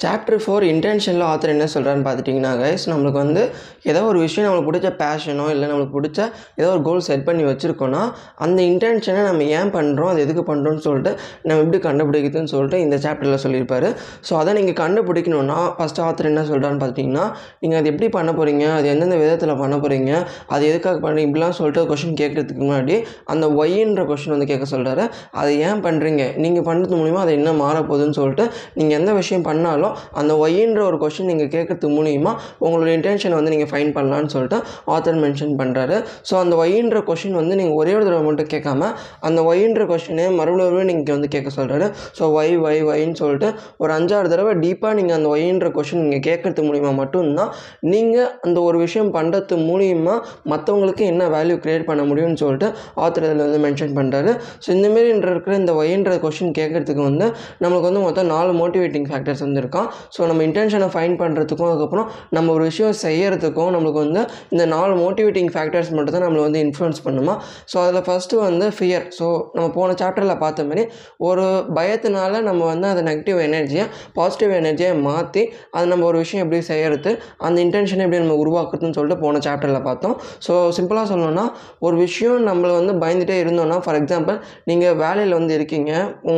Chapter four இன்டென்ஷனில் author என்ன சொல்கிறான்னு பார்த்துட்டிங்கன்னா கைஸ் நம்மளுக்கு வந்து ஏதோ ஒரு விஷயம் நம்மளுக்கு பிடிச்ச பேஷனோ இல்லை நம்மளுக்கு பிடிச்ச ஏதோ ஒரு கோல் செட் பண்ணி வச்சுருக்கோன்னா அந்த இன்டென்ஷனை நம்ம ஏன் பண்ணுறோம் அது எதுக்கு பண்ணுறோம்னு சொல்லிட்டு நம்ம எப்படி கண்டுபிடிக்குதுன்னு சொல்லிட்டு இந்த சாப்டரில் சொல்லியிருப்பாரு. ஸோ அதை நீங்கள் கண்டுபிடிக்கணும்னா ஃபஸ்ட் ஆத்தர் என்ன சொல்கிறான்னு பார்த்தீங்கன்னா நீங்கள் அது எப்படி பண்ண போகிறீங்க அது எந்தெந்த விதத்தில் பண்ண போகிறீங்க அது எதுக்காக பண்ணி இப்படிலாம் சொல்லிட்டு கொஷின் கேட்குறதுக்கு முன்னாடி அந்த ஒய்ன்ற கொஷின் வந்து கேட்க சொல்கிறாரு அதை ஏன் பண்ணுறீங்க நீங்கள் பண்ணுறது மூலிமா அது என்ன மாறப்போகுதுன்னு சொல்லிட்டு நீங்கள் எந்த விஷயம் பண்ணாலும் அந்த ஒய்ன்ற ஒரு கொஷின் நீங்கள் கேட்கறது மூலிமா உங்களோட இன்டென்ஷன் வந்து நீங்கள் ஃபைன் பண்ணலான்னு சொல்லிட்டு ஆத்தர் மென்ஷன் பண்ணுறாரு ஸோ அந்த ஒய்ன்ற கொஷின் வந்து நீங்கள் ஒரே ஒரு தடவை மட்டும் கேட்காம அந்த ஒய்ன்ற கொஷினே மறுபடியும் நீங்கள் வந்து கேட்க சொல்கிறாரு ஸோ ஒய் ஒய் ஒய்ன்னு சொல்லிட்டு ஒரு அஞ்சாறு தடவை டீப்பாக நீங்கள் அந்த ஒய்ன்ற கொஷின் நீங்கள் கேட்கறது மூலிமா மட்டும்தான் நீங்கள் அந்த ஒரு விஷயம் பண்ணுறது மூலிமா மற்றவங்களுக்கு என்ன வேல்யூ க்ரியேட் பண்ண முடியும்னு சொல்லிட்டு ஆத்தர் இதில் வந்து மென்ஷன் பண்ணுறாரு ஸோ இந்தமாரி இருக்கிற இந்த ஒய்ன்ற கொஷின் கேட்குறதுக்கு வந்து நம்மளுக்கு வந்து மொத்தம் நாலு மோட்டிவேட்டிங் ஃபேக்டர்ஸ் வந்து இருக்கும். ஸோ நம்ம இன்டென்ஷனை ஃபைன் பண்ணுறதுக்கும் அதுக்கப்புறம் நம்ம ஒரு விஷயம் செய்யறதுக்கும் நம்மளுக்கு வந்து இந்த நாலு மோட்டிவேட்டிங் ஃபேக்டர்ஸ் மட்டும் தான் நம்மளை வந்து இன்ஃப்ளூன்ஸ் பண்ணுமா? ஸோ அதில் ஃபஸ்ட்டு வந்து ஃபியர் ஸோ நம்ம போன சாப்டரில் பார்த்த மாதிரி ஒரு பயத்தினால நம்ம வந்து அந்த நெகட்டிவ் எனர்ஜியை பாசிட்டிவ் எனர்ஜியை மாற்றி அது நம்ம ஒரு விஷயம் எப்படி செய்கிறது அந்த இன்டென்ஷனை எப்படி நம்ம உருவாக்குறதுன்னு சொல்லிட்டு போன சாப்டரில் பார்த்தோம். ஸோ சிம்பிளாக சொல்லணும்னா ஒரு விஷயம் நம்மளை வந்து பயந்துகிட்டே இருந்தோம்னா ஃபார் எக்ஸாம்பிள் நீங்கள் வேலையில் வந்து இருக்கீங்க.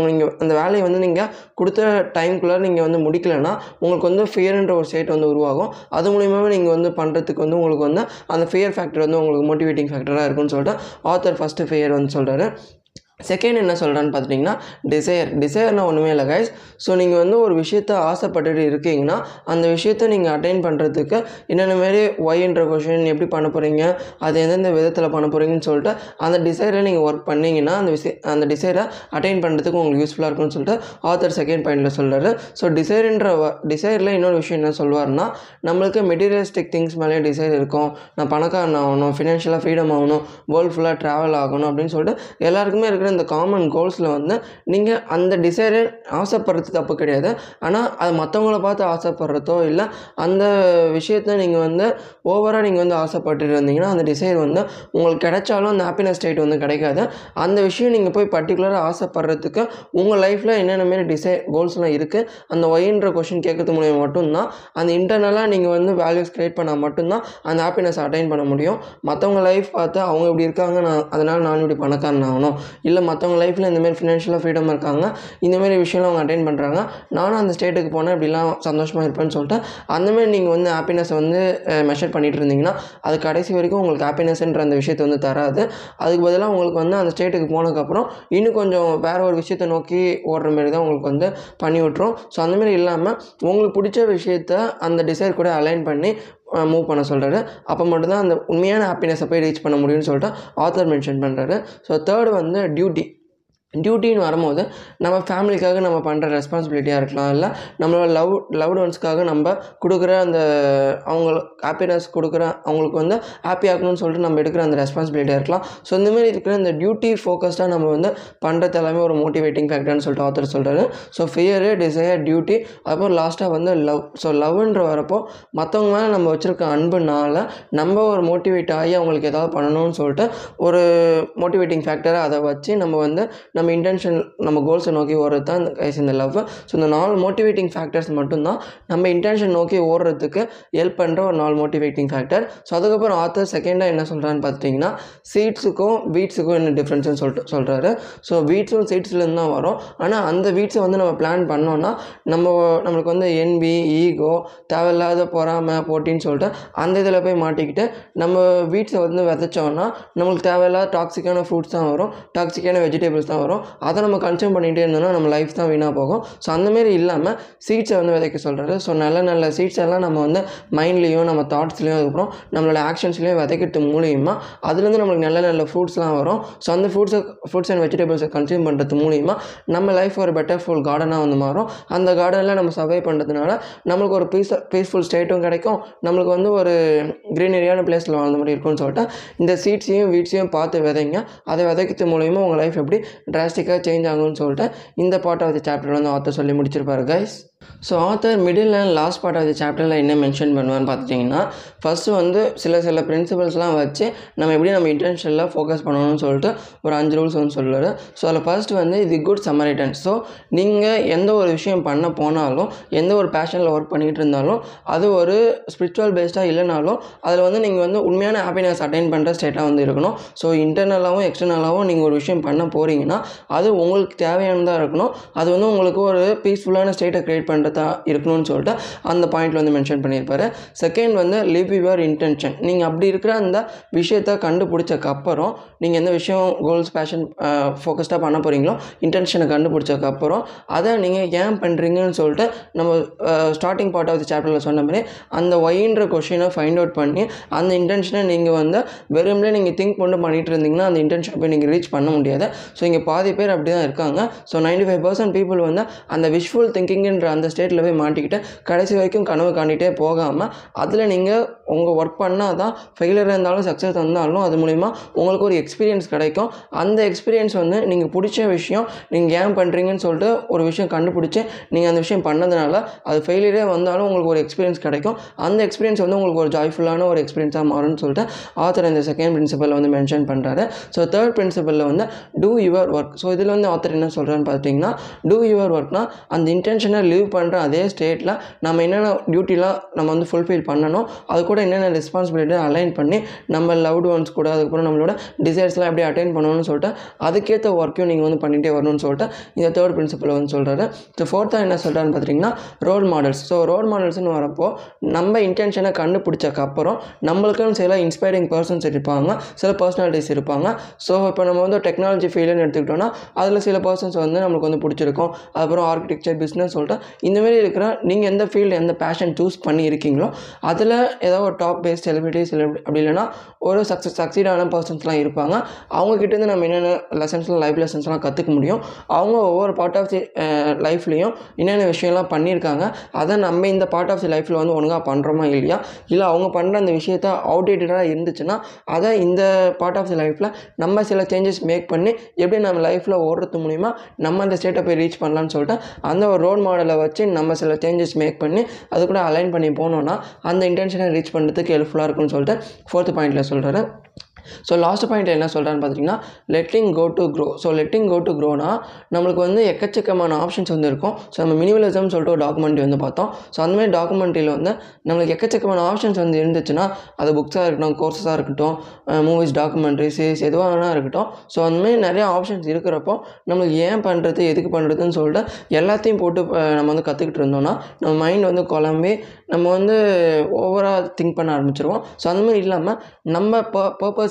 நீங்கள் அந்த வேலையை வந்து நீங்கள் கொடுத்த டைம்குள்ளே நீங்கள் வந்து முடிக்கல முடிக்கலைன்னா உங்களுக்கு வந்து ஃபியர்ன்ற ஒரு ஸ்டேட் வந்து உருவாகும். அது மூலியமாகவே நீங்கள் வந்து பண்ணுறதுக்கு வந்து உங்களுக்கு வந்து அந்த ஃபியர் ஃபேக்டர் வந்து உங்களுக்கு மோட்டிவேட்டிங் ஃபேக்டராக இருக்கும்னு சொல்லிட்டு ஆத்தர் ஃபஸ்ட்டு ஃபியர் வந்து சொல்கிறாரு செகண்ட் என்ன சொல்கிறான்னு பார்த்துட்டிங்கன்னா டிசையர் டிசையர்னால் ஒன்றுமே இல்லை கைஸ் ஸோ நீங்கள் வந்து ஒரு விஷயத்த ஆசைப்பட்டுட்டு இருக்கீங்கன்னா அந்த விஷயத்த நீங்கள் அட்டைன் பண்ணுறதுக்கு என்னென்ன மாரி ஒய்ன்ற கொஷின் எப்படி பண்ண போகிறீங்க அது எந்தெந்த விதத்தில் பண்ண போகிறீங்கன்னு சொல்லிட்டு அந்த டிசைரில் நீங்கள் ஒர்க் பண்ணிங்கன்னா அந்த விஷய அந்த டிசைரை அட்டைன் பண்ணுறதுக்கு உங்களுக்கு யூஸ்ஃபுல்லாக இருக்கும்னு சொல்லிட்டு ஆத்தர் செகண்ட் பாயிண்டில் சொல்கிறாரு ஸோ டிசைர்ன்ற டிசைரில் இன்னொரு விஷயம் என்ன சொல்லுவார்னா நம்மளுக்கு மெட்டீரியலிஸ்டிக் திங்ஸ் மேலே டிசைர் இருக்கும். நான் பணக்காரன் ஆகணும் ஃபினான்ஷியலாக ஃப்ரீடம் ஆகணும் வேர்ல்டு ஃபுல்லாக ட்ராவல் ஆகணும் அப்படின்னு சொல்லிட்டு எல்லாருக்குமே இருக்கிற இந்த காமன் கோல்ஸில் வந்து நீங்கள் அந்த டிசைரை ஆசைப்படுறது தப்பு கிடையாது. ஆனால் அது மற்றவங்கள பார்த்து ஆசைப்படுறதோ இல்லை அந்த விஷயத்த நீங்கள் வந்து ஓவராக நீங்கள் வந்து ஆசைப்பட்டு இருந்தீங்கன்னா அந்த டிசைர் வந்து உங்களுக்கு கிடைச்சாலும் அந்த ஹாப்பினஸ் ஸ்டேட் வந்து கிடைக்காது. அந்த விஷயம் நீங்கள் போய் பர்டிகுலராக ஆசைப்படுறதுக்கு உங்கள் லைஃப்பில் என்னென்ன மாரி டிசைர் கோல்ஸ்லாம் இருக்குது அந்த ஒயின்ற கொஷின் கேட்கறது மூலியம் மட்டும்தான் அந்த இன்டர்னலாக நீங்கள் வந்து வேல்யூஸ் க்ரியேட் பண்ணால் மட்டும்தான் அந்த ஹாப்பினஸ் அட்டைன் பண்ண முடியும். மற்றவங்க லைஃப் பார்த்து அவங்க இப்படி இருக்காங்க நான் அதனால் நான் இப்படி பணக்காரன் ஆகணும். இல்லை மற்றவங்க லைஃப்பில் இந்தமாரி ஃபினான்ஷியலாக ஃப்ரீடம் இருக்காங்க இந்தமாரி விஷயம்லாம் அவங்க அட்டைன் பண்ணுறாங்க நானும் அந்த ஸ்டேட்டுக்கு போனேன் இப்படிலாம் சந்தோஷமாக இருப்பேன்னு சொல்லிட்டு அந்தமாரி நீங்கள் வந்து ஹாப்பினஸை வந்து மெஷர் பண்ணிகிட்டு இருந்தீங்கன்னா அது கடைசி வரைக்கும் உங்களுக்கு ஹாப்பினஸ்ன்ற அந்த விஷயத்தை வந்து தராது. அதுக்கு பதிலாக உங்களுக்கு வந்து அந்த ஸ்டேட்டுக்கு போனதுக்கப்புறம் இன்னும் கொஞ்சம் வேறு ஒரு விஷயத்தை நோக்கி ஓடுற மாரி தான் உங்களுக்கு வந்து பண்ணி விட்டுரும். ஸோ அந்தமாரி இல்லாமல் உங்களுக்கு பிடிச்ச விஷயத்த அந்த டிசைர் கூட அலைன் பண்ணி மூவ் பண்ண சொல்கிறாரு அப்போ மட்டும்தான் அந்த உண்மையான ஹாப்பினஸை போய் ரீச் பண்ண முடியும்னு சொல்லிட்டு ஆத்தர் மென்ஷன் பண்ணுறாரு ஸோ தேர்டு வந்து டியூட்டி டியூட்டின்னு வரும்போது நம்ம ஃபேமிலிக்காக நம்ம பண்ணுற ரெஸ்பான்சிபிலிட்டியாக இருக்கலாம். இல்லை நம்மளோட லவ் லவ்டு ஒன்ஸ்க்காக நம்ம கொடுக்குற அந்த அவங்களுக்கு ஹாப்பினஸ் கொடுக்குற அவங்களுக்கு வந்து ஹாப்பி ஆகணும்னு சொல்லிட்டு நம்ம எடுக்கிற அந்த ரெஸ்பான்சிபிலிட்டியாக இருக்கலாம். ஸோ இந்தமாரி இருக்கிற இந்த டியூட்டி ஃபோக்கஸ்டாக நம்ம வந்து பண்ணுறது எல்லாமே ஒரு மோட்டிவேட்டிங் ஃபேக்டர்னு சொல்லிட்டு ஆத்தர் சொல்கிறாரு ஸோ ஃபியரு டிசையர் டியூட்டி அதுக்கப்புறம் லாஸ்ட்டாக வந்து லவ் ஸோ லவ்ன்ற வரப்போ மற்றவங்க மேலே நம்ம வச்சுருக்க அன்புனால நம்ம ஒரு மோட்டிவேட் ஆகி அவங்களுக்கு ஏதாவது பண்ணணும்னு சொல்லிட்டு ஒரு மோட்டிவேட்டிங் ஃபேக்டரை அதை வச்சு நம்ம வந்து நம்ம இன்டென்ஷன் நம்ம கோல்ஸை நோக்கி ஓடுறது தான் இந்த கைஸ் இந்த லவ் ஸோ இந்த நாலு மோட்டிவேட்டிங் ஃபேக்டர்ஸ் மட்டும்தான் நம்ம இன்டென்ஷன் நோக்கி ஓடுறதுக்கு ஹெல்ப் பண்ணுற ஒரு நாலு மோட்டிவேட்டிங் ஃபேக்டர் ஸோ அதுக்கப்புறம் ஆத்தர் செகண்டாக என்ன சொல்கிறான்னு பார்த்துட்டிங்கன்னா சீட்ஸுக்கும் வீட்ஸுக்கும் என்ன டிஃப்ரென்ஸ்னு சொல்லிட்டு சொல்கிறாரு ஸோ வீட்ஸும் சீட்ஸ்லேருந்து தான் வரும். ஆனால் அந்த வீட்ஸை வந்து நம்ம பிளான் பண்ணோன்னா நம்ம நம்மளுக்கு வந்து என்பி ஈகோ தேவையில்லாத பொறாமை போட்டின்னு சொல்லிட்டு அந்த இதில் போய் மாட்டிக்கிட்டு நம்ம வீட்ஸை வந்து விதைச்சோன்னா நம்மளுக்கு தேவையில்லாத டாக்ஸிக்கான ஃப்ரூட்ஸ் தான் வரும். டாக்ஸிக்கான வெஜிடபிள்ஸ் தான் வரும். அதை நம்ம கன்சியூம் பண்ணிகிட்டே இருந்தோம்னா நம்ம லைஃப் தான் வீணாக போகும். ஸோ அந்தமாரி இல்லாமல் சீட்ஸை வந்து விதைக்க சொல்கிறாரு ஸோ நல்ல நல்ல சீட்ஸ் எல்லாம் நம்ம வந்து மைண்ட்லேயும் நம்ம தாட்ஸ்லேயும் அதுக்கப்புறம் நம்மளோட ஆக்ஷன்ஸ்லேயும் விதைக்கிறது மூலியமாக அதுலேருந்து நம்மளுக்கு நல்ல நல்ல ஃப்ரூட்ஸ்லாம் வரும். ஸோ அந்த ஃப்ரூட்ஸை ஃப்ரூட்ஸ் அண்ட் வெஜிடபிள்ஸை கன்சியூம் பண்ணுறது மூலிமா நம்ம லைஃப் ஒரு பெட்டர் ஃபுல் கார்டனாக வந்து மாறும். அந்த கார்டனில் நம்ம சர்வை பண்ணுறதுனால நம்மளுக்கு ஒரு பீஸ் பீஸ்ஃபுல் ஸ்டேட்டும் கிடைக்கும். நம்மளுக்கு வந்து ஒரு க்ரீனரியான பிளேஸில் வாழ்ந்த மாதிரி இருக்கும்னு சொல்லிட்டு இந்த சீட்ஸையும் வீட்ஸையும் பார்த்து விதைங்க. அதை விதைக்கிறது மூலிமா உங்கள் லைஃப் எப்படி டிராஸ்டிக்காக சேஞ்ச் ஆகும்னு சொல்லிட்டு இந்த பார்ட் ஆஃப் த சாப்டர் வந்து ஆத்தர் சொல்லி முடிச்சிருப்பாரு guys so author middle and last part of the சாப்டரில் என்ன மென்ஷன் பண்ணுவான்னு பார்த்துட்டிங்கன்னா ஃபஸ்ட்டு வந்து சில சில பிரின்சிபல்ஸ்லாம் வச்சு நம்ம எப்படி நம்ம இன்டென்ஷனில் ஃபோக்கஸ் பண்ணணும்னு சொல்லிட்டு ஒரு அஞ்சு ரூல்ஸ் வந்து சொல்லுவார். ஸோ அதில் ஃபர்ஸ்ட் வந்து இது குட் சமரிட்டன் ஸோ நீங்கள் எந்த ஒரு விஷயம் பண்ண போனாலும் எந்த ஒரு பேஷனில் ஒர்க் பண்ணிகிட்டு இருந்தாலும் அது ஒரு ஸ்பிரிச்சுவல் பேஸ்டாக இல்லைனாலும் அதில் வந்து நீங்கள் வந்து உண்மையான ஹாப்பினஸ் அட்டைன் பண்ணுற ஸ்டேட்டாக வந்து இருக்கணும். ஸோ இன்டர்னலாகவும் எக்ஸ்டர்னலாகவும் நீங்கள் ஒரு விஷயம் பண்ண போகிறீங்கன்னா அது உங்களுக்கு தேவையானதாக இருக்கணும். அது வந்து உங்களுக்கு ஒரு பீஸ்ஃபுல்லான ஸ்டேட்டை க்ரியேட் பண்ணுறதா இருக்கணும்னு சொல்லிட்டு அந்த பாயிண்ட்டில் வந்து மென்ஷன் பண்ணியிருப்பாரு. செகண்ட் வந்து லிவ் யுவர் இன்டென்ஷன் நீங்கள் அப்படி இருக்கிற அந்த விஷயத்தை கண்டுபிடிச்சக்கப்புறம் நீங்கள் எந்த விஷயம் கோல்ஸ் பேஷன் ஃபோக்கஸ்டாக பண்ண போகிறீங்களோ இன்டென்ஷனை கண்டுபிடிச்சக்கப்புறம் அதை நீங்கள் ஏன் பண்ணுறீங்கன்னு சொல்லிட்டு நம்ம ஸ்டார்டிங் பார்ட் ஆஃப் தி சாப்டரில் சொன்ன மாதிரி அந்த ஒயின்ற கொஷினை ஃபைண்ட் அவுட் பண்ணி அந்த இன்டென்ஷனை நீங்கள் வந்து வெறும்லே நீங்கள் திங்க் பண்ணி பண்ணிட்டு இருந்தீங்கன்னா அந்த இன்டென்ஷன் போய் நீங்கள் ரீச் பண்ண முடியாது. ஸோ இங்கே பாதி பேர் அப்படி தான் இருக்காங்க. So ninety five percent people வந்து அந்த விஷுவல் திங்கிங்கிற அந்த அந்த ஸ்டேட்டில் போய் மாட்டிக்கிட்டு கடைசி வரைக்கும் கனவு காண்டிகிட்டே போகாமல் அதில் நீங்கள் உங்கள் ஒர்க் பண்ணால் தான் ஃபெயிலியர் இருந்தாலும் சக்ஸஸ் வந்தாலும் அது மூலிமா உங்களுக்கு ஒரு எக்ஸ்பீரியன்ஸ் கிடைக்கும். அந்த எக்ஸ்பீரியன்ஸ் வந்து நீங்கள் பிடிச்ச விஷயம் நீங்கள் ஏன் பண்ணுறீங்கன்னு சொல்லிட்டு ஒரு விஷயம் கண்டுபிடிச்சி நீங்கள் அந்த விஷயம் பண்ணதுனால அது ஃபெயிலியரே வந்தாலும் உங்களுக்கு ஒரு எக்ஸ்பீரியன்ஸ் கிடைக்கும். அந்த எக்ஸ்பீரியன்ஸ் வந்து உங்களுக்கு ஒரு ஜாய்ஃபுல்லான ஒரு எக்ஸ்பீரியன்ஸாக மாறும்னு சொல்லிட்டு ஆத்தர் இந்த செகண்ட் பிரின்சிபலில் வந்து மென்ஷன் பண்ணுறாரு ஸோ தேர்ட் பிரின்சிபலில் வந்து டூ யுவர் ஒர்க் ஸோ இதில் வந்து ஆத்தர் என்ன சொல்கிறான்னு பார்த்தீங்கன்னா டூ யுவர் ஒர்க்னால் அந்த இன்டென்ஷனை லீவ் பண்ணுற அதே ஸ்டேட்டில் நம்ம என்னென்ன டியூட்டிலாம் நம்ம வந்து ஃபுல்ஃபில் பண்ணணும் அது கூட என்னென்ன ரெஸ்பான்சிபிலிட்டி அலைன் பண்ணி நம்ம லவ்டு ஒன்ஸ் கூட அதுக்கப்புறம் நம்மளோட டிசைர்ஸ்லாம் எப்படி அட்டைன் பண்ணணும்னு சொல்லிட்டு அதுக்கேற்ற ஒர்க்கையும் நீங்கள் வந்து பண்ணிகிட்டே வரணும்னு சொல்லிட்டு இந்த தேர்ட் பிரின்சிபல் வந்து சொல்கிறாரு ஸோ ஃபோர்த்தாக என்ன சொல்கிறான்னு பார்த்தீங்கன்னா ரோல் மாடல்ஸ் ஸோ ரோல் மாடல்ஸ்னு வரப்போ நம்ம இன்டென்ஷனை கண்டுபிடிச்சக்கப்புறம் நம்மளுக்குன்னு சில இன்ஸ்பைரிங் பர்சன்ஸ் இருப்பாங்க சில பர்சனாலிட்டிஸ் இருப்பாங்க. ஸோ இப்போ நம்ம வந்து டெக்னாலஜி ஃபீல்டுன்னு எடுத்துக்கிட்டோம்னா அதில் சில பர்சன்ஸ் வந்து நம்மளுக்கு வந்து பிடிச்சிருக்கும். அப்புறம் ஆர்கிடெக்சர் பிஸ்னஸ் சொல்லிட்டு இந்தமாரி இருக்கிற நீங்கள் எந்த ஃபீல்டு எந்த பேஷன் சூஸ் பண்ணி இருக்கீங்களோ அதில் ஏதோ ஒரு டாப் பேஸ்ட் செலிபிரிட்டி செலிபிரிட்டி அப்படி இல்லைனா ஒரு சக்ஸஸ் சக்சீடான பர்சன்ஸ்லாம் இருப்பாங்க. அவங்கக்கிட்டேருந்து நம்ம என்னென்ன லெசன்ஸ்லாம் லைஃப் லெசன்ஸ்லாம் கற்றுக்க முடியும்? அவங்க ஒவ்வொரு பார்ட் ஆஃப் தி லைஃப்லேயும் என்னென்ன விஷயம்லாம் பண்ணியிருக்காங்க? அதை நம்ம இந்த பார்ட் ஆஃப் தி லைஃப்பில் வந்து ஒழுங்காக பண்ணுறோமா இல்லையா? இல்லை அவங்க பண்ணுற அந்த விஷயத்த அவுடேட்டடாக இருந்துச்சுன்னா அதை இந்த பார்ட் ஆஃப் தி லைஃப்பில் நம்ம சில சேஞ்சஸ் மேக் பண்ணி எப்படி நம்ம லைஃப்பில் ஓடுறது மூலிமா நம்ம அந்த ஸ்டேட்டை போய் ரீச் பண்ணலான்னு சொல்லிட்டு அந்த ஒரு ரோல் மாடலை வச்சு வச்சு நம்ம சில சேஞ்சஸ் மேக் பண்ணி அது கூட அலைன் பண்ணி போனோன்னா அந்த இன்டென்ஷனை ரீச் பண்ணுறதுக்கு ஹெல்ப்ஃபுல்லாக இருக்கும்னு சொல்லிட்டு ஃபோர்த் பாயிண்டில் சொல்கிறாரு ஸோ லாஸ்ட் பாயிண்ட் என்ன சொல்கிறான்னு பார்த்தீங்கன்னா letting go to grow so letting go to க்ரோனா நம்மளுக்கு வந்து எக்கச்சக்கமான ஆப்ஷன்ஸ் வந்து இருக்கும். ஸோ நம்ம மினிமலிசம் சொல்லிட்டு ஒரு டாக்குமெண்ட்ரி வந்து பார்த்தோம். ஸோ அந்த மாதிரி டாக்குமெண்ட்ரியில் வந்து நம்மளுக்கு எக்கச்சக்கமான ஆப்ஷன்ஸ் வந்து இருந்துச்சுன்னா அது புக்ஸாக இருக்கட்டும் கோர்ஸஸாக இருக்கட்டும் மூவிஸ் டாக்குமெண்ட்ரி சீரிஸ் எதுவாக இருக்கட்டும். ஸோ அந்தமாதிரி நிறைய ஆப்ஷன்ஸ் இருக்கிறப்போ நம்மளுக்கு ஏன் பண்ணுறது எதுக்கு பண்ணுறதுன்னு சொல்லிட்டு எல்லாத்தையும் போட்டு நம்ம வந்து கற்றுக்கிட்டு இருந்தோம்னா நம்ம மைண்ட் வந்து குழம்பி நம்ம வந்து ஓவராக திங்க் பண்ண ஆரம்பிச்சிருவோம். ஸோ அந்த மாதிரி இல்லாமல் நம்ம ப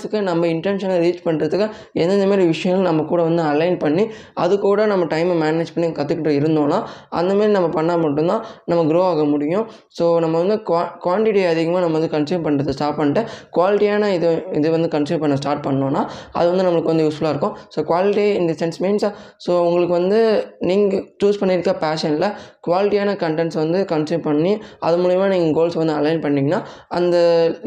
பர்பஸுக்கு நம்ம இன்டென்ஷனை ரீச் பண்ணுறதுக்கு எந்தெந்த மாதிரி விஷயங்கள் நம்ம கூட வந்து அலைன் பண்ணி அது கூட நம்ம டைமை மேனேஜ் பண்ணி கற்றுக்கிட்டு இருந்தோம்னா அந்தமாரி நம்ம பண்ணால் மட்டும்தான் நம்ம க்ரோ ஆக முடியும். ஸோ நம்ம வந்து குவா குவான்டிட்டி அதிகமாக நம்ம வந்து கன்சியூம் பண்ணுறது ஸ்டார்ட் பண்ணிட்டு குவாலிட்டியான இது இது வந்து கன்சியூம் பண்ண ஸ்டார்ட் பண்ணோன்னா அது வந்து நம்மளுக்கு வந்து யூஸ்ஃபுல்லாக இருக்கும். ஸோ குவாலிட்டி இந்த சென்ஸ் மீன்ஸ் ஸோ உங்களுக்கு வந்து நீங்கள் சூஸ் பண்ணியிருக்க பேஷனில் குவாலிட்டியான கண்டென்ட்ஸ் வந்து கன்சியூம் பண்ணி அது மூலிமா நீங்கள் கோல்ஸ் வந்து அலைன் பண்ணிங்கன்னா அந்த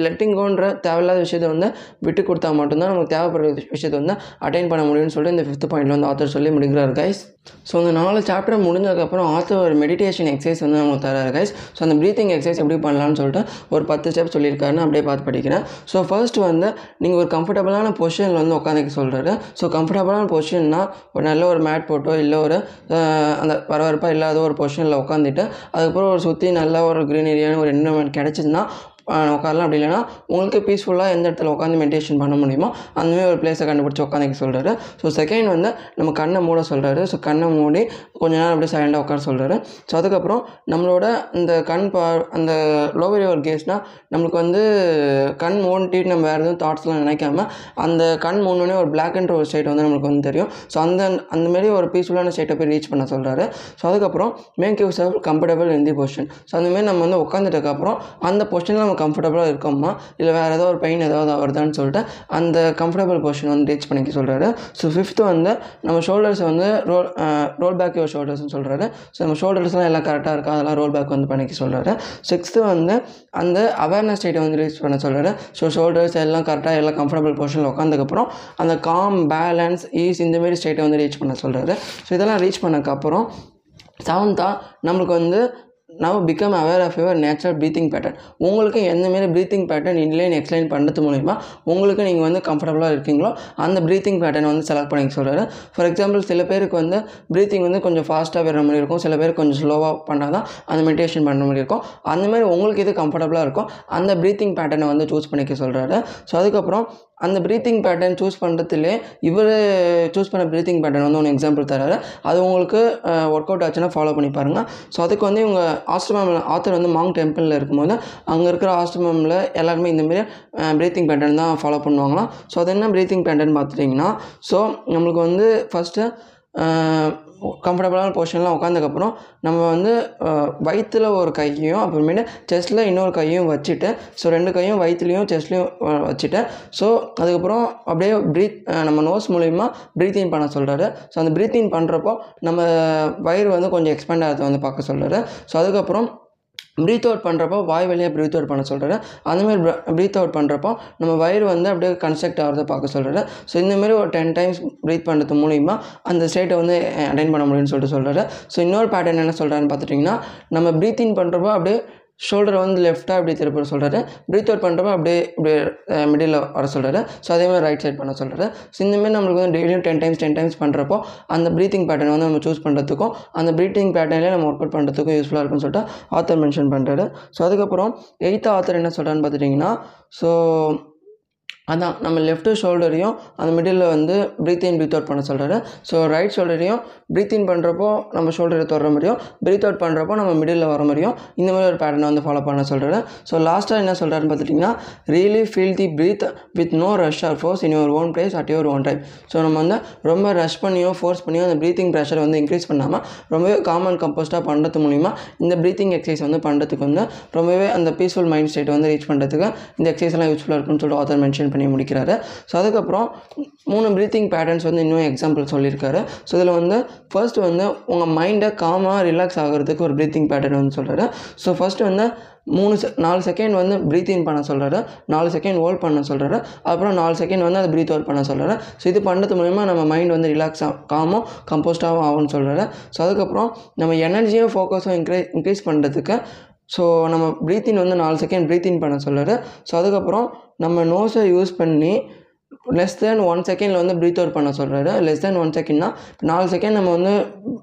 லெட்டிங் கோன்ற தேவையில்லாத விஷயத்தை வந்து விட்டு கொடுத்தா மட்டும்தான் நமக்கு தேவைப்படுற விஷயத்தை வந்து அட்டைன் பண்ண முடியும்னு சொல்லிட்டு இந்த ஃபிஃப்த் பாயிண்ட்ல வந்து ஆத்தர் சொல்லி முடிக்கிறார் கைஸ் ஸோ இந்த நாலு சாப்டர் முடிஞ்சதுக்கப்புறம் ஆத்தர் ஒரு மெடிடேஷன் எக்ஸசைஸ் வந்து நமக்கு தராரு கைஸ் ஸோ அந்த ப்ரீத்திங் எக்ஸசைஸ் எப்படி பண்ணலாம்னு சொல்லிட்டு ஒரு பத்து ஸ்டெப் சொல்லியிருக்காருன்னு அப்படியே பார்த்து படிக்கிறேன். ஸோ ஃபர்ஸ்ட் வந்து நீங்கள் ஒரு கம்ஃபர்டபுளான பொசிஷனில் வந்து உட்காந்துக்க சொல்கிறாரு ஸோ கம்ஃபர்டபுளான பொசிஷன்னா ஒரு நல்ல ஒரு மேட் போட்டோ இல்லை ஒரு அந்த பரபரப்பாக இல்லாத ஒரு பொசிஷனில் உட்காந்துட்டு அதுக்கப்புறம் ஒரு சுற்றி நல்ல ஒரு க்ரீனரியான ஒரு என்வரன்மெண்ட் கிடச்சிதுன்னா உட்காரலாம். அப்படி இல்லைன்னா உங்களுக்கு பீஸ்ஃபுல்லாக எந்த இடத்துல உட்காந்து மெடிடேஷன் பண்ண முடியுமோ அந்தமாதிரி ஒரு பிளேஸை கண்டுபிடிச்சி உட்காந்துக்க சொல்கிறாரு ஸோ செகண்ட் வந்து நம்ம கண்ணை மூட சொல்கிறாரு ஸோ கண்ணை மூடி கொஞ்ச நேரம் அப்படியே சைலண்டாக உட்கார சொல்கிறாரு ஸோ அதுக்கப்புறம் நம்மளோட இந்த கண் பா அந்த லோவர் யுவர் கேஸ்னால் நம்மளுக்கு வந்து கண் மூடிட்டு நம்ம வேறு எதுவும் தாட்ஸ்லாம் நினைக்காம அந்த கண் மூணுனே ஒரு பிளாக் அண்ட் ஒரு ஸ்டேட் வந்து நம்மளுக்கு வந்து தெரியும். ஸோ அந்த அந்த மாதிரி ஒரு பீஸ்ஃபுல்லான ஸ்டேட்டை போய் ரீச் பண்ண சொல்கிறாரு ஸோ அதுக்கப்புறம் make yourself comfortable in the position so அந்தமாரி நம்ம வந்து உட்காந்துட்டதுக்கப்புறம் அந்த பொசிஷனில் நம்ம கம்ஃபர்டபுளாக இருக்கோமா? இல்லை வேறு ஏதோ ஒரு பெயின் ஏதாவது வருதான்னு சொல்லிட்டு அந்த கம்ஃபர்டபுள் பொசிஷன் வந்து ரீச் பண்ணிக்க சொல்கிறாரு ஸோ ஃபிஃப்த்து வந்து நம்ம ஷோல்டர்ஸை வந்து ரோல் ரோல் பேக் யுவர் ஷோல்டர்ஸ்னு சொல்கிறாரு ஸோ நம்ம ஷோல்டர்ஸ்லாம் எல்லாம் கரெக்டாக இருக்கா? அதெல்லாம் ரோல் பேக் வந்து பண்ணிக்க சொல்கிறாரு சிக்ஸ்த்து வந்து அந்த அவேர்னஸ் ஸ்டேட்டை வந்து ரீச் பண்ண சொல்கிறாரு ஸோ ஷோல்டர்ஸ் எல்லாம் கரெக்டாக எல்லாம் கம்ஃபர்டபுள் பொசிஷனில் உட்காந்துக்கப்புறம் அந்த காம் பேலன்ஸ் ஈஸ் இந்தமாரி ஸ்டேட்டை வந்து ரீச் பண்ண சொல்கிறாரு ஸோ இதெல்லாம் ரீச் பண்ணக்கப்புறம் செவன்த்தாக நம்மளுக்கு வந்து now become aware of your natural breathing pattern உங்களுக்கு எந்தமாரி ப்ரீத்திங் பேட்டர்ன் இன்லைன் எக்ஸ்பிளைன் பண்ணுறது மூலிமா உங்களுக்கு நீங்கள் வந்து கம்ஃபர்டபுளாக இருக்கீங்களோ அந்த ப்ரீத்திங் பேட்டர்ன் வந்து செலக்ட் பண்ணிக்க சொல்கிறாரு ஃபார் எக்ஸாம்பிள் சில பேருக்கு வந்து ப்ரீத்திங் வந்து கொஞ்சம் ஃபாஸ்ட்டாக வர மாதிரி இருக்கும். சில பேர் கொஞ்சம் ஸ்லோவாக பண்ணால் தான் அந்த மெடிடேஷன் பண்ண மாதிரி இருக்கும். அந்த மாதிரி உங்களுக்கு இது கம்ஃபர்டபுளாக இருக்கும் அந்த ப்ரீத்திங் பேட்டர்னை வந்து சூஸ் பண்ணிக்க சொல்கிறாரு ஸோ அதுக்கப்புறம் அந்த ப்ரீத்திங் பேட்டர்ன் சூஸ் பண்ணுறதுலே இவர் சூஸ் பண்ண ப்ரீத்திங் பேட்டர்ன் வந்து ஒன்று எக்ஸாம்பிள் தராரு. அது உங்களுக்கு ஒர்க் அவுட் ஆச்சுன்னா ஃபாலோ பண்ணி பாருங்கள் ஸோ அதுக்கு வந்து இவங்க ஆஸ்ட்ரமில் ஆத்தர் வந்து மாங் டெம்பிளில் இருக்கும்போது அங்கே இருக்கிற ஆஸ்ட்ரமில் எல்லாருமே இந்தமாரி ப்ரீத்திங் பேட்டர்ன் தான் ஃபாலோ பண்ணுவாங்களாம். ஸோ அது என்ன ப்ரீத்திங் பேட்டர்ன் பார்த்துட்டிங்கன்னா ஸோ நம்மளுக்கு வந்து ஃபஸ்ட்டு கம்ஃபர்டபுளான பொசிஷன்லாம் உட்காந்துக்கப்புறம் நம்ம வந்து வயிற்றில் ஒரு கையையும் அப்புறமேட்டு செஸ்ட்டில் இன்னொரு கையும் வச்சுட்டு ஸோ ரெண்டு கையும் வயிற்றுலையும் செஸ்ட்லையும் வச்சுட்டு ஸோ அதுக்கப்புறம் அப்படியே ப்ரீத் நம்ம நோஸ் மூலிமா ப்ரீத்திங் பண்ண சொல்கிறாரு ஸோ அந்த ப்ரீத்திங் பண்ணுறப்போ நம்ம வயிறு வந்து கொஞ்சம் எக்ஸ்பேண்ட் ஆகிறத வந்து பார்க்க சொல்கிறாரு ஸோ அதுக்கப்புறம் ப்ரீத் அவுட் பண்ணுறப்போ வாய் வழியாக ப்ரீத் அவுட் பண்ண சொல்கிறாரு அந்தமாரி ப்ரீத் அவுட் பண்ணுறப்போ நம்ம வயிறு வந்து அப்படியே கன்ஸ்ட்ரக்ட் ஆகிறத பார்க்க சொல்கிறாரு ஸோ இந்தமாரி ஒரு டென் டைம்ஸ் ப்ரீத் பண்ணுறது மூலிமா அந்த ஸ்டேட்டை வந்து அட்டைன் பண்ண முடியும்னு சொல்லிட்டு சொல்கிறாரு ஸோ இன்னொரு பேட்டர்ன் என்ன சொல்கிறான்னு பார்த்துட்டிங்கன்னா நம்ம ப்ரீத்திங் பண்ணுறப்போ அப்படியே ஷோல்டரை வந்து லெஃப்ட்டாக அப்படி திருப்ப சொல்கிறாரு ப்ரீத் அவுட் பண்ணுறப்ப அப்படியே இப்படியே மிடில் வர சொல்கிறாரு ஸோ அதே மாதிரி ரைட் சைட் பண்ண சொல்கிறாரு ஸோ இந்தமாரி நம்மளுக்கு வந்து டெய்லியும் டென் டைம்ஸ் டென் டைம்ஸ் பண்ணுறப்போ அந்த ப்ரீத்திங் பேட்டர்ன் வந்து நம்ம சூஸ் பண்ணுறதுக்கும் அந்த ப்ரீத்திங் பேட்டர்னே நம்ம ஒர்க் அவுட் பண்ணுறதுக்கும் யூஸ்ஃபுல்லாக இருக்கும்னு சொல்லிட்டு ஆத்தர் மென்ஷன் பண்ணுறாரு ஸோ அதுக்கப்புறம் எயித்து ஆத்தர் என்ன சொல்கிறான்னு பார்த்துட்டிங்கன்னா ஸோ அதான் நம்ம லெஃப்ட் ஷோல்டரையும் அந்த மிடில் வந்து ப்ரீத் இன் ப்ரீத் அவுட் பண்ண சொல்கிறாரு ஸோ ரைட் ஷோல்டரையும் ப்ரீத் இன் பண்ணுறப்போ நம்ம ஷோல்டரை தொடர முடியும் ப்ரீத் அவுட் பண்ணுறப்போ நம்ம மிடில் வர முடியும் இந்த மாதிரி ஒரு பேட்டர்னை வந்து ஃபாலோ பண்ண சொல்கிறாரு ஸோ லாஸ்ட்டாக என்ன சொல்கிறாருன்னு பார்த்துட்டிங்கன்னா really feel the breath with no rush or force in your own place at your own time so நம்ம வந்து ரொம்ப ரஷ் பண்ணியோ ஃபோர்ஸ் பண்ணியோ அந்த ப்ரீத்திங் ப்ரெஷர் வந்து இன்க்ரீஸ் பண்ணாமல் ரொம்பவே காமன் கம்போஸ்ட்டாக பண்ணுறது மூலிமா இந்த ப்ரீத்திங் எக்ஸசைஸ் வந்து பண்ணுறதுக்கு வந்து ரொம்பவே அந்த பீஸ்ஃபுல் மைண்ட் ஸ்டேட் வந்து ரீச் பண்ணுறதுக்கு இந்த எக்ஸசைஸ்லாம் யூஸ்ஃபுல்லாக இருக்கும்னு சொல்லிட்டு ஆத்தர் மென்ஷன் பண்ணி முடிக்கிறாரு. ஸோ அதுக்கப்புறம் மூணு ப்ரீத்திங் பேட்டர்ன்ஸ் வந்து இன்னும் எக்ஸாம்பிள் சொல்லியிருக்காரு. ஸோ இதில் வந்து ஃபர்ஸ்ட் வந்து உங்கள் மைண்டை காமாக ரிலாக்ஸ் ஆகிறதுக்கு ஒரு ப்ரீத்திங் பேட்டர்ன் வந்து சொல்கிறாரு ஸோ ஃபஸ்ட்டு வந்து மூணு செ நாலு செகண்ட் வந்து ப்ரீத் இன் பண்ண சொல்கிறாரு நாலு செகண்ட் ஹோல்ட் பண்ண சொல்கிறாரு அப்புறம் நாலு செகண்ட் வந்து அதை ப்ரீத் அவுட் பண்ண சொல்கிறாரு ஸோ இது பண்ணுறது மூலிமா நம்ம மைண்ட் வந்து ரிலாக்ஸ் ஆகும் காமும் கம்போஸ்டாகவும் ஆகும்னு சொல்கிறாரு ஸோ அதுக்கப்புறம் நம்ம எனர்ஜியும் ஃபோக்கஸும் இன்க்ரீ இன்க்ரீஸ் பண்ணுறதுக்கு ஸோ நம்ம ப்ரீத்தின் வந்து நாலு செகண்ட் ப்ரீத்தின் பண்ண சொல்கிறாரு ஸோ அதுக்கப்புறம் நம்ம நோஸை யூஸ் பண்ணி லெஸ் தேன் ஒன் செகண்டில் வந்து ப்ரீத் அவுட் பண்ண சொல்கிறாரு லெஸ் தேன் ஒன் செகண்ட்னா நாலு செகண்ட் நம்ம வந்து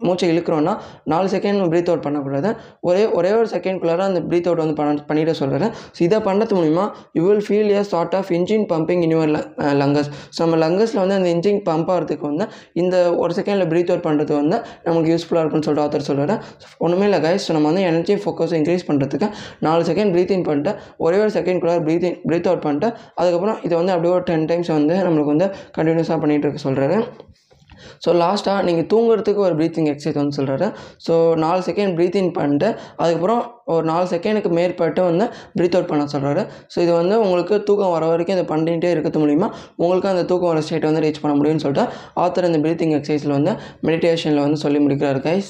மூச்சை இழுக்கிறோன்னா நாலு செகண்ட் ப்ரீத் அவுட் பண்ணக்கூடாது. ஒரே ஒரே ஒரு செகண்ட்குள்ளார அந்த ப்ரீத் அவுட் வந்து பண்ண பண்ணிட சொல்கிறாரு ஸோ இதை பண்ணுறது மூலிமா you will feel a sort of engine pumping in your lungs so நம்ம லங்கஸில் வந்து அந்த இன்ஜின் பம்ப் ஆகிறதுக்கு வந்து இந்த ஒரு செகண்டில் ப்ரீத் அவுட் பண்ணுறது வந்து நமக்கு யூஸ்ஃபுல்லாக இருக்கும்னு சொல்லிட்டு ஆத்தர் சொல்கிறாரு ஒன்றுமே இல்லை கைஸ் ஸோ நம்ம வந்து எனர்ஜி ஃபோக்கஸ் இன்க்ரீஸ் பண்ணுறதுக்கு நாலு செகண்ட் ப்ரீத் இன் பண்ணிட்டு ஒரே ஒரு செகண்ட்குள்ளார ப்ரீத் இன் ப்ரீத் அவுட் பண்ணிட்டு அதுக்கப்புறம் இதை வந்து அப்படியே ஒரு டென் டைம்ஸ் வந்து நம்மளுக்கு வந்து கண்டினியூஸாக பண்ணிகிட்டு இருக்க சொல்கிறாரு ஸோ லாஸ்ட்டாக நீங்கள் தூங்குறதுக்கு ஒரு ப்ரீத்திங் எக்ஸசைஸ் வந்து சொல்கிறாரு ஸோ நாலு செகண்ட் ப்ரீத்திங் பண்ணிட்டு அதுக்கப்புறம் ஒரு நாலு செகண்டுக்கு மேற்பட்டு வந்து ப்ரீத் அவுட் பண்ண சொல்கிறாரு ஸோ இது வந்து உங்களுக்கு தூக்கம் வர வரைக்கும் இதை பண்ணிகிட்டே இருக்கிறது மூலிமா உங்களுக்கு அந்த தூக்கம் வர ஸ்டேட் வந்து ரீச் பண்ண முடியும்னு சொல்லிட்டு ஆத்தர் இந்த ப்ரீத்திங் எக்ஸசைஸில் வந்து மெடிடேஷனில் வந்து சொல்லி முடிக்கிறார் கைஸ்